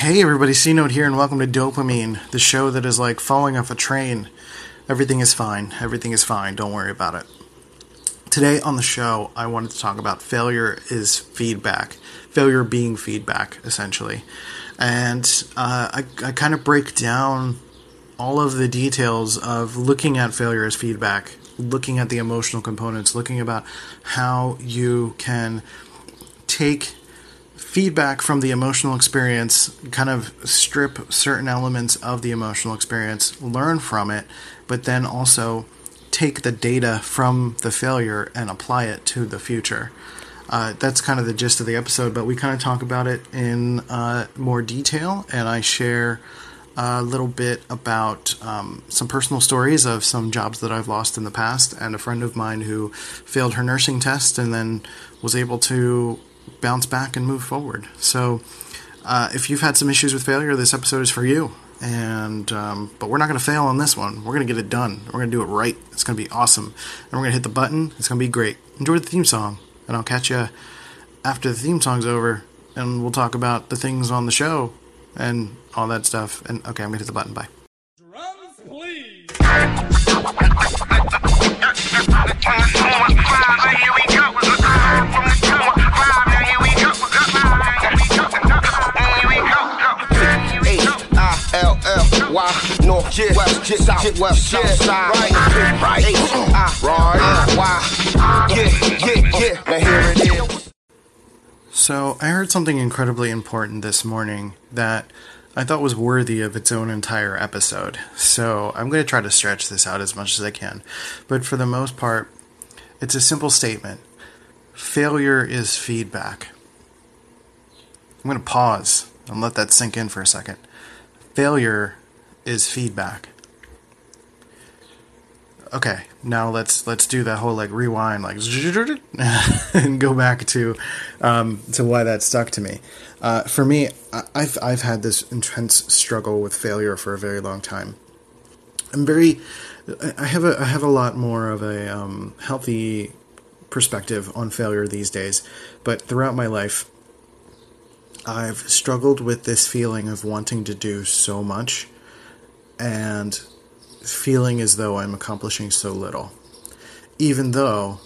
Hey everybody, C Note here, and welcome to Dopamine, the show that is like falling off a train. Everything is fine. Everything is fine. Don't worry about it. Today on the show, I wanted to talk about failure is feedback. Failure being feedback, essentially. And uh, I, I kind of break down all of the details of looking at failure as feedback, looking at the emotional components, looking about how you can take feedback from the emotional experience, kind of strip certain elements of the emotional experience, learn from it, but then also take the data from the failure and apply it to the future. Uh, that's kind of the gist of the episode, but we kind of talk about it in uh, more detail, and I share a little bit about um, some personal stories of some jobs that I've lost in the past, and a friend of mine who failed her nursing test and then was able to bounce back and move forward. So, uh, if you've had some issues with failure, this episode is for you. And um, but we're not going to fail on this one. We're going to get it done. We're going to do it right. It's going to be awesome. And we're going to hit the button. It's going to be great. Enjoy the theme song, and I'll catch you after the theme song's over, and we'll talk about the things on the show and all that stuff. And okay, I'm going to hit the button. Bye. Yeah, west, yeah, south, west, south side, right, right, I, right, ah, ah, ah. why, yeah, yeah, yeah, now here it is. So, I heard something incredibly important this morning that I thought was worthy of its own entire episode. So, I'm going to try to stretch this out as much as I can. But for the most part, it's a simple statement. Failure is feedback. I'm going to pause and let that sink in for a second. Failure is feedback. Okay, now let's let's do that whole like rewind, like and go back to um, to why that stuck to me. Uh, for me, I've I've had this intense struggle with failure for a very long time. I'm very, I have a I have a lot more of a um, healthy perspective on failure these days, but throughout my life, I've struggled with this feeling of wanting to do so much and feeling as though I'm accomplishing so little. Even though,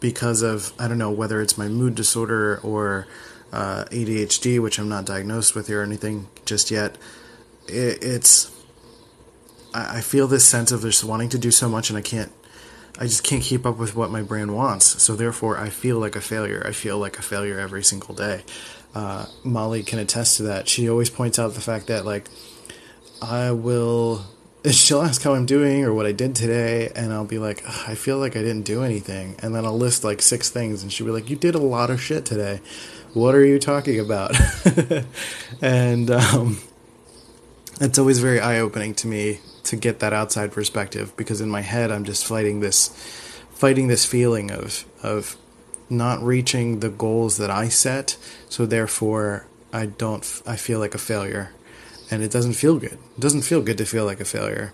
because of, I don't know, whether it's my mood disorder or uh, ADHD, which I'm not diagnosed with or anything just yet, it, it's, I, I feel this sense of just wanting to do so much and I can't I just can't keep up with what my brain wants. So therefore, I feel like a failure. I feel like a failure every single day. Uh, Molly can attest to that. She always points out the fact that like I will. She'll ask how I'm doing or what I did today, and I'll be like, I feel like I didn't do anything. And then I'll list like six things, and she'll be like, You did a lot of shit today. What are you talking about? and um, it's always very eye opening to me to get that outside perspective because in my head I'm just fighting this fighting this feeling of of not reaching the goals that I set so therefore I don't I feel like a failure and it doesn't feel good. It doesn't feel good to feel like a failure.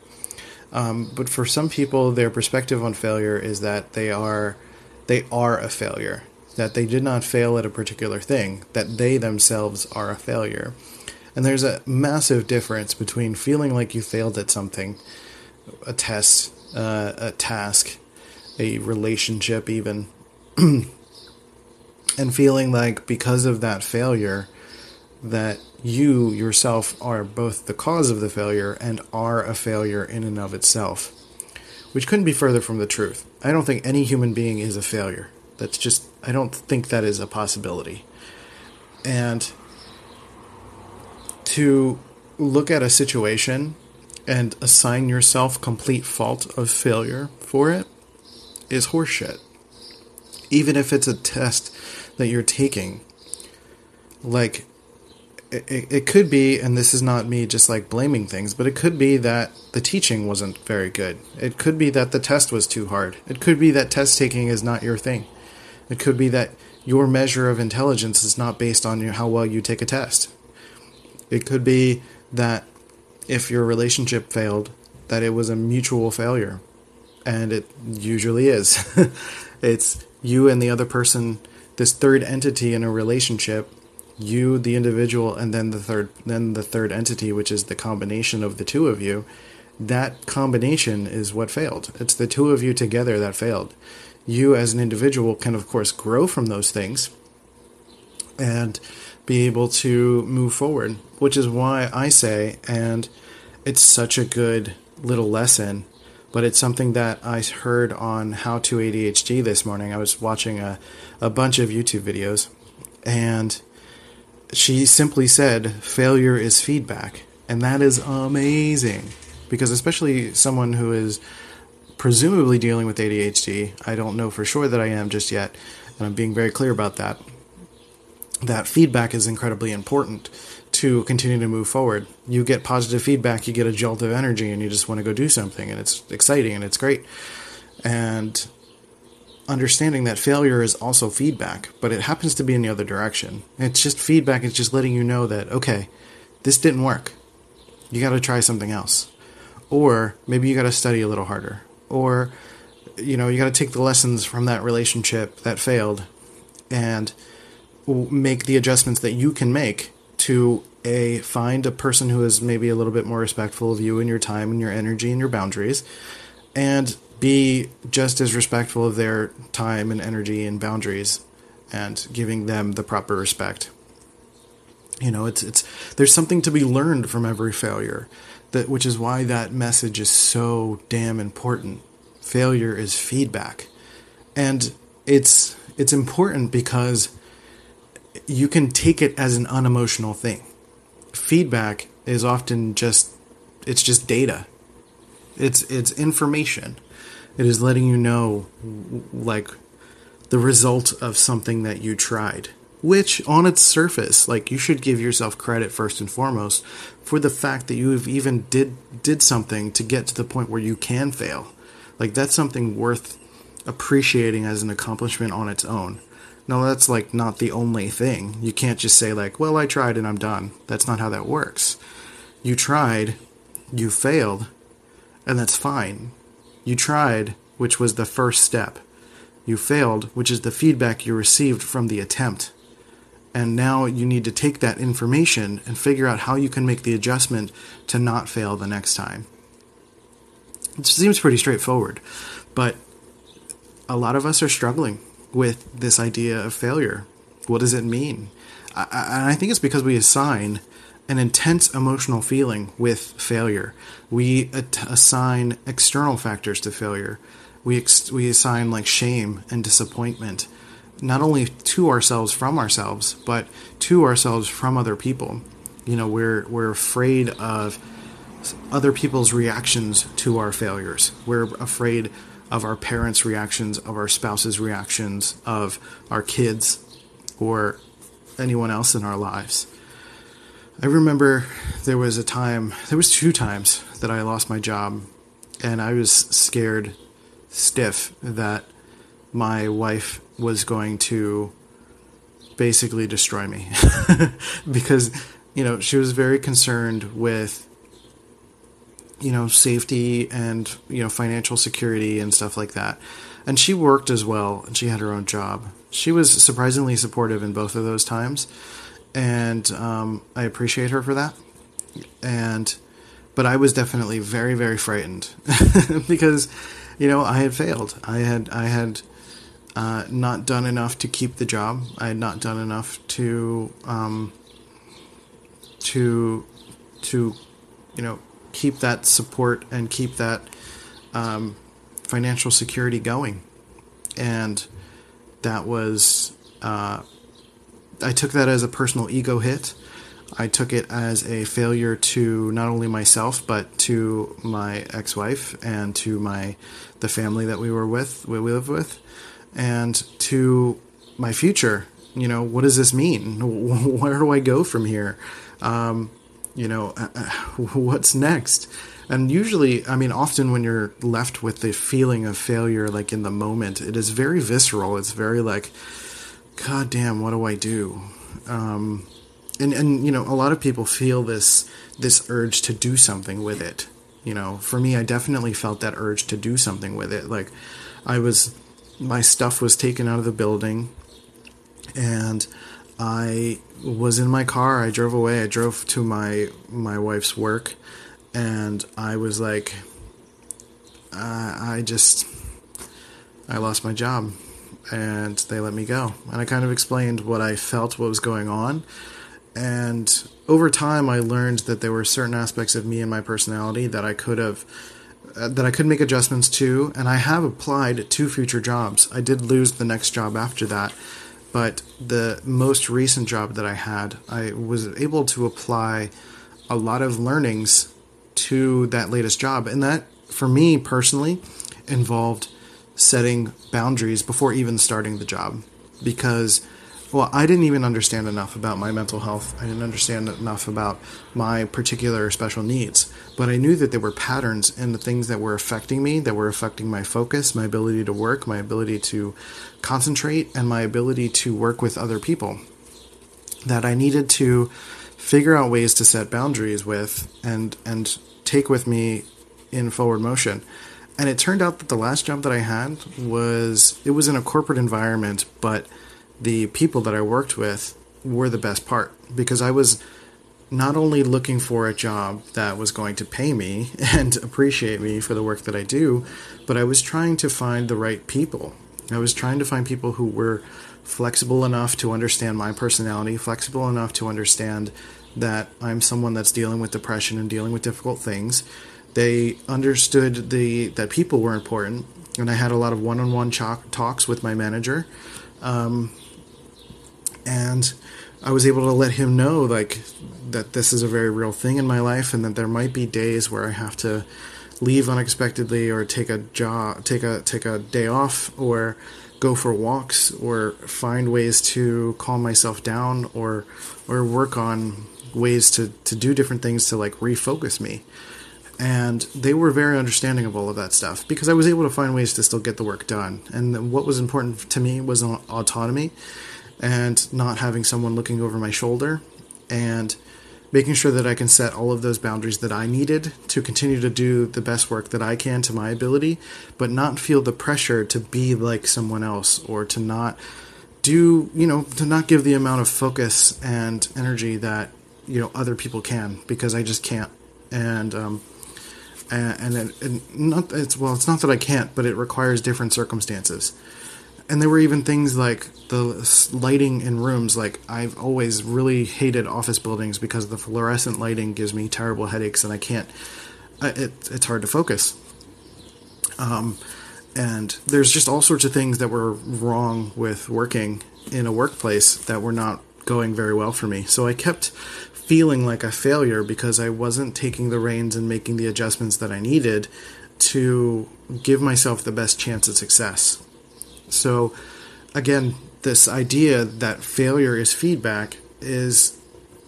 Um, but for some people their perspective on failure is that they are they are a failure that they did not fail at a particular thing that they themselves are a failure. And there's a massive difference between feeling like you failed at something, a test, uh, a task, a relationship, even, and feeling like because of that failure, that you yourself are both the cause of the failure and are a failure in and of itself, which couldn't be further from the truth. I don't think any human being is a failure. That's just, I don't think that is a possibility. And to look at a situation and assign yourself complete fault of failure for it is horseshit. Even if it's a test that you're taking, like it, it, could be, and this is not me just like blaming things, but it could be that the teaching wasn't very good. It could be that the test was too hard. It could be that test taking is not your thing. It could be that your measure of intelligence is not based on how well you take a test. It could be that if your relationship failed, that it was a mutual failure. And it usually is. it's you and the other person, this third entity in a relationship, you the individual and then the third then the third entity which is the combination of the two of you that combination is what failed. It's the two of you together that failed. You as an individual can of course grow from those things and be able to move forward which is why i say and it's such a good little lesson but it's something that i heard on how to adhd this morning. I was watching a, a bunch of youtube videos and she simply said failure is feedback. And that is amazing. Because especially someone who is presumably dealing with ADHD I don't know for sure that I am just yet and I'm being very clear about that that feedback is incredibly important to continue to move forward. You get positive feedback you get a jolt of energy and you just want to go do something and it's exciting and it's great. And understanding that failure is also feedback, but it happens to be in the other direction. It's just feedback, it's just letting you know that, okay, this didn't work. You got to try something else. Or maybe you got to study a little harder. Or, you know, you got to take the lessons from that relationship that failed and make the adjustments that you can make to a find a person who is maybe a little bit more respectful of you and your time and your energy and your boundaries and be just as respectful of their time and energy and boundaries and giving them the proper respect. You know, it's it's there's something to be learned from every failure. That which is why that message is so damn important. Failure is feedback. And it's it's important because you can take it as an unemotional thing. Feedback is often just it's just data. It's it's information. It is letting you know like the result of something that you tried. Which on its surface, like you should give yourself credit first and foremost for the fact that you have even did did something to get to the point where you can fail. Like that's something worth appreciating as an accomplishment on its own. Now, that's like not the only thing. You can't just say like, "Well, I tried and I'm done." That's not how that works. You tried, you failed, and that's fine. You tried, which was the first step. You failed, which is the feedback you received from the attempt. And now you need to take that information and figure out how you can make the adjustment to not fail the next time. It seems pretty straightforward, but a lot of us are struggling with this idea of failure. What does it mean? I, I think it's because we assign an intense emotional feeling with failure. We assign external factors to failure. We ex- we assign like shame and disappointment, not only to ourselves from ourselves, but to ourselves from other people. You know, we're we're afraid of other people's reactions to our failures. We're afraid of our parents' reactions, of our spouse's reactions, of our kids, or anyone else in our lives. I remember there was a time, there was two times that I lost my job and I was scared stiff that my wife was going to basically destroy me. Because you know she was very concerned with you know safety and you know financial security and stuff like that. And she worked as well and she had her own job. She was surprisingly supportive in both of those times and um, I appreciate her for that. And but I was definitely very very frightened because you know I had failed. I had I had uh, not done enough to keep the job. I had not done enough to um, to to you know keep that support and keep that um, financial security going, and that was uh, I took that as a personal ego hit. I took it as a failure to not only myself but to my ex-wife and to my the family that we were with, we live with, and to my future. You know, what does this mean? Where do I go from here? Um, you know, uh, uh, what's next? And usually, I mean, often when you're left with the feeling of failure, like in the moment, it is very visceral. It's very like, God damn, what do I do? Um, and and you know, a lot of people feel this this urge to do something with it. You know, for me, I definitely felt that urge to do something with it. Like, I was, my stuff was taken out of the building, and I was in my car. I drove away. I drove to my my wife's work, and I was like, uh, I just I lost my job, and they let me go. And I kind of explained what I felt, what was going on, and over time, I learned that there were certain aspects of me and my personality that I could have uh, that I could make adjustments to, and I have applied to future jobs. I did lose the next job after that, but the most recent job that I had, I was able to apply a lot of learnings to that latest job, and that for me personally involved setting boundaries before even starting the job because well, I didn't even understand enough about my mental health. I didn't understand enough about my particular special needs. But I knew that there were patterns in the things that were affecting me, that were affecting my focus, my ability to work, my ability to concentrate, and my ability to work with other people. That I needed to figure out ways to set boundaries with and and take with me in forward motion. And it turned out that the last job that I had was it was in a corporate environment, but the people that I worked with were the best part because I was not only looking for a job that was going to pay me and appreciate me for the work that I do, but I was trying to find the right people. I was trying to find people who were flexible enough to understand my personality, flexible enough to understand that I'm someone that's dealing with depression and dealing with difficult things. They understood the that people were important, and I had a lot of one-on-one talks with my manager. Um, and I was able to let him know like that this is a very real thing in my life and that there might be days where I have to leave unexpectedly or take a job take a take a day off or go for walks or find ways to calm myself down or or work on ways to to do different things to like refocus me and they were very understanding of all of that stuff because I was able to find ways to still get the work done and what was important to me was autonomy and not having someone looking over my shoulder and making sure that I can set all of those boundaries that I needed to continue to do the best work that I can to my ability, but not feel the pressure to be like someone else or to not do, you know, to not give the amount of focus and energy that, you know, other people can because I just can't. And, um, and, and, not it's well it's not that I can't but it requires different circumstances. And there were even things like the lighting in rooms like i've always really hated office buildings because the fluorescent lighting gives me terrible headaches and i can't it, it's hard to focus. Um, and there's just all sorts of things that were wrong with working in a workplace that were not going very well for me so i kept feeling like a failure because i wasn't taking the reins and making the adjustments that i needed to give myself the best chance at success so, again, this idea that failure is feedback is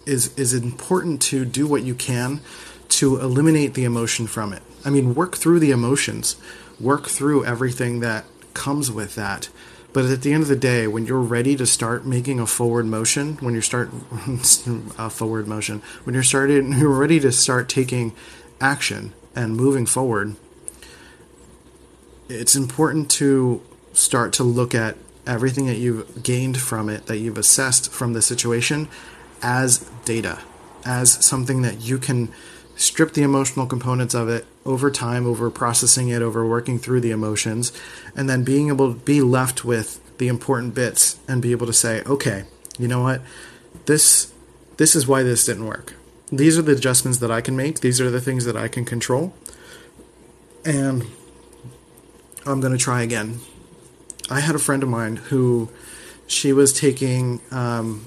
is is important to do what you can to eliminate the emotion from it. I mean, work through the emotions, work through everything that comes with that. But at the end of the day, when you're ready to start making a forward motion, when you start a forward motion, when you're started, you're ready to start taking action and moving forward, it's important to start to look at everything that you've gained from it, that you've assessed from the situation, as data, as something that you can strip the emotional components of it over time, over processing it, over working through the emotions, and then being able to be left with the important bits and be able to say, okay, you know what, this this is why this didn't work. These are the adjustments that I can make. These are the things that I can control. And I'm going to try again I had a friend of mine who she was taking um,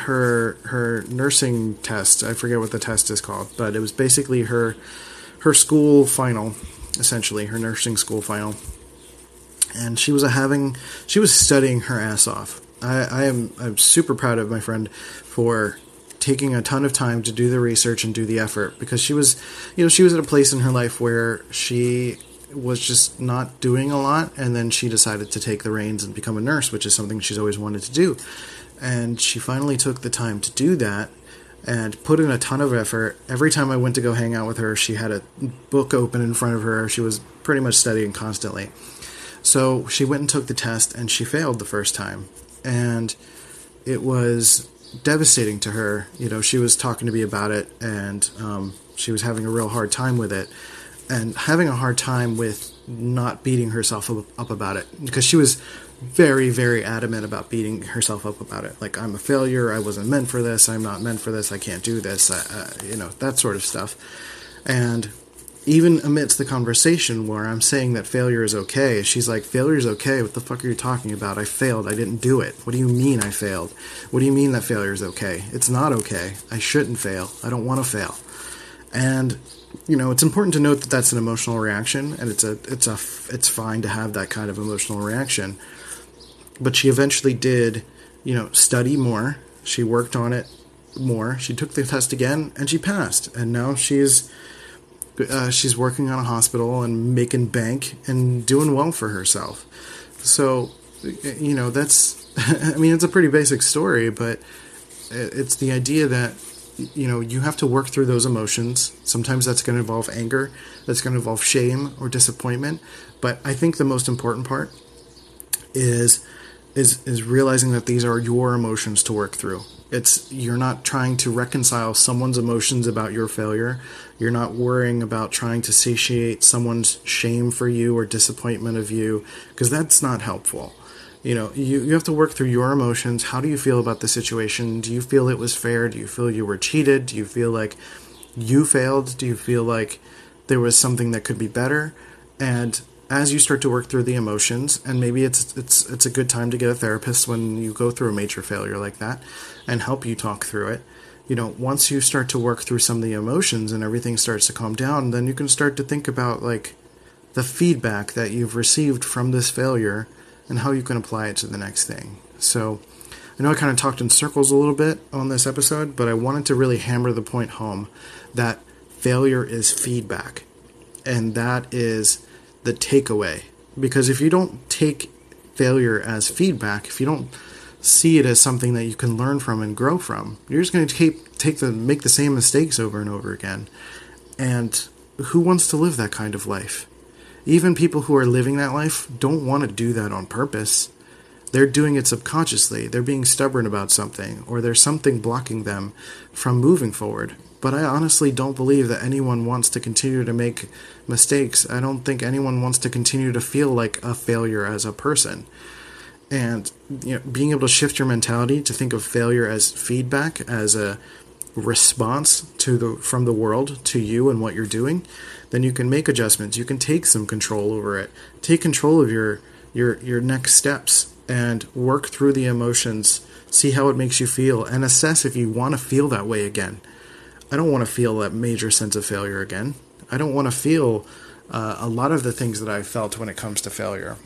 her her nursing test. I forget what the test is called, but it was basically her her school final, essentially her nursing school final. And she was having she was studying her ass off. I, I am I'm super proud of my friend for taking a ton of time to do the research and do the effort because she was you know she was at a place in her life where she was just not doing a lot, and then she decided to take the reins and become a nurse, which is something she's always wanted to do. And she finally took the time to do that and put in a ton of effort. Every time I went to go hang out with her, she had a book open in front of her. She was pretty much studying constantly. So she went and took the test, and she failed the first time. And it was devastating to her. You know, she was talking to me about it, and um, she was having a real hard time with it, and having a hard time with not beating herself up, up about it because she was very, very adamant about beating herself up about it. Like, I'm a failure. I wasn't meant for this. I'm not meant for this. I can't do this. I, you know, that sort of stuff. And even amidst the conversation where I'm saying that failure is okay, she's like, failure is okay. What the fuck are you talking about? I failed. I didn't do it. What do you mean I failed? What do you mean that failure is okay? It's not okay. I shouldn't fail. I don't want to fail. And you know, it's important to note that that's an emotional reaction, and it's a it's a it's fine to have that kind of emotional reaction. But she eventually did, you know, study more. She worked on it more. She took the test again, and she passed. And now she's uh, she's working on a hospital and making bank and doing well for herself. So, you know, that's I mean, it's a pretty basic story, but it's the idea that you know you have to work through those emotions sometimes that's going to involve anger that's going to involve shame or disappointment but i think the most important part is is is realizing that these are your emotions to work through. It's you're not trying to reconcile someone's emotions about your failure. You're not worrying about trying to satiate someone's shame for you or disappointment of you because that's not helpful. You know you, you have to work through your emotions. How do you feel about the situation? Do you feel it was fair? Do you feel you were cheated? Do you feel like you failed? Do you feel like there was something that could be better? And as you start to work through the emotions and maybe it's it's it's a good time to get a therapist when you go through a major failure like that and help you talk through it you know once you start to work through some of the emotions and everything starts to calm down then you can start to think about like the feedback that you've received from this failure and how you can apply it to the next thing. So, I know I kind of talked in circles a little bit on this episode, but I wanted to really hammer the point home that failure is feedback. And that is the takeaway. Because if you don't take failure as feedback, if you don't see it as something that you can learn from and grow from, you're just going to take, take the make the same mistakes over and over again. And who wants to live that kind of life? even people who are living that life don't want to do that on purpose. They're doing it subconsciously. They're being stubborn about something, or there's something blocking them from moving forward. But I honestly don't believe that anyone wants to continue to make mistakes. I don't think anyone wants to continue to feel like a failure as a person. And you know, being able to shift your mentality to think of failure as feedback, as a response to the from the world to you and what you're doing, then you can make adjustments. You can take some control over it. Take control of your your your next steps and work through the emotions. See how it makes you feel and assess if you want to feel that way again. I don't want to feel that major sense of failure again. I don't want to feel uh, a lot of the things that I felt when it comes to failure.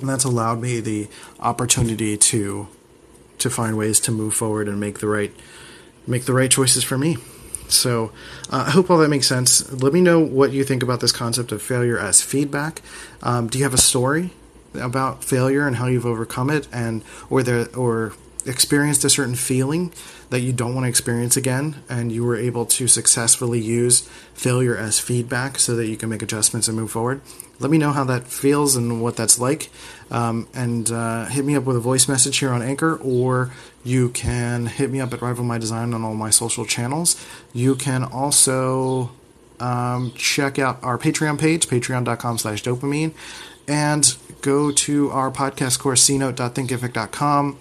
And that's allowed me the opportunity to to find ways to move forward and make the right make the right choices for me. So uh, I hope all that makes sense. Let me know what you think about this concept of failure as feedback. Um, do you have a story about failure and how you've overcome it, and or the or experienced a certain feeling that you don't want to experience again, and you were able to successfully use failure as feedback so that you can make adjustments and move forward? Let me know how that feels and what that's like. Um, and uh, hit me up with a voice message here on Anchor, or you can hit me up at Rival My Design on all my social channels. You can also um, check out our Patreon page, patreon.com slash dopamine, and go to our podcast course, cnote.thinkific.com.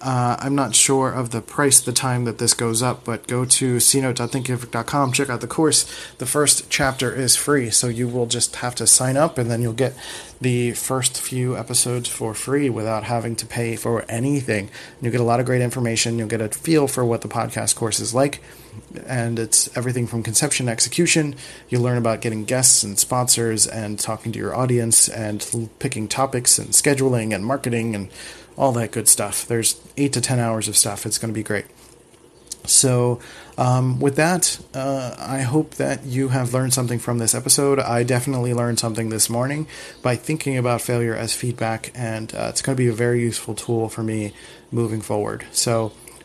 Uh, I'm not sure of the price the time that this goes up, but go to cnote.thinkific.com, check out the course. The first chapter is free, so you will just have to sign up and then you'll get the first few episodes for free without having to pay for anything. You'll get a lot of great information, you'll get a feel for what the podcast course is like, and it's everything from conception to execution. You learn about getting guests and sponsors and talking to your audience and picking topics and scheduling and marketing and all that good stuff. There's eight to ten hours of stuff. It's going to be great. So, um, with that, uh, I hope that you have learned something from this episode. I definitely learned something this morning by thinking about failure as feedback, and uh, it's going to be a very useful tool for me moving forward. So,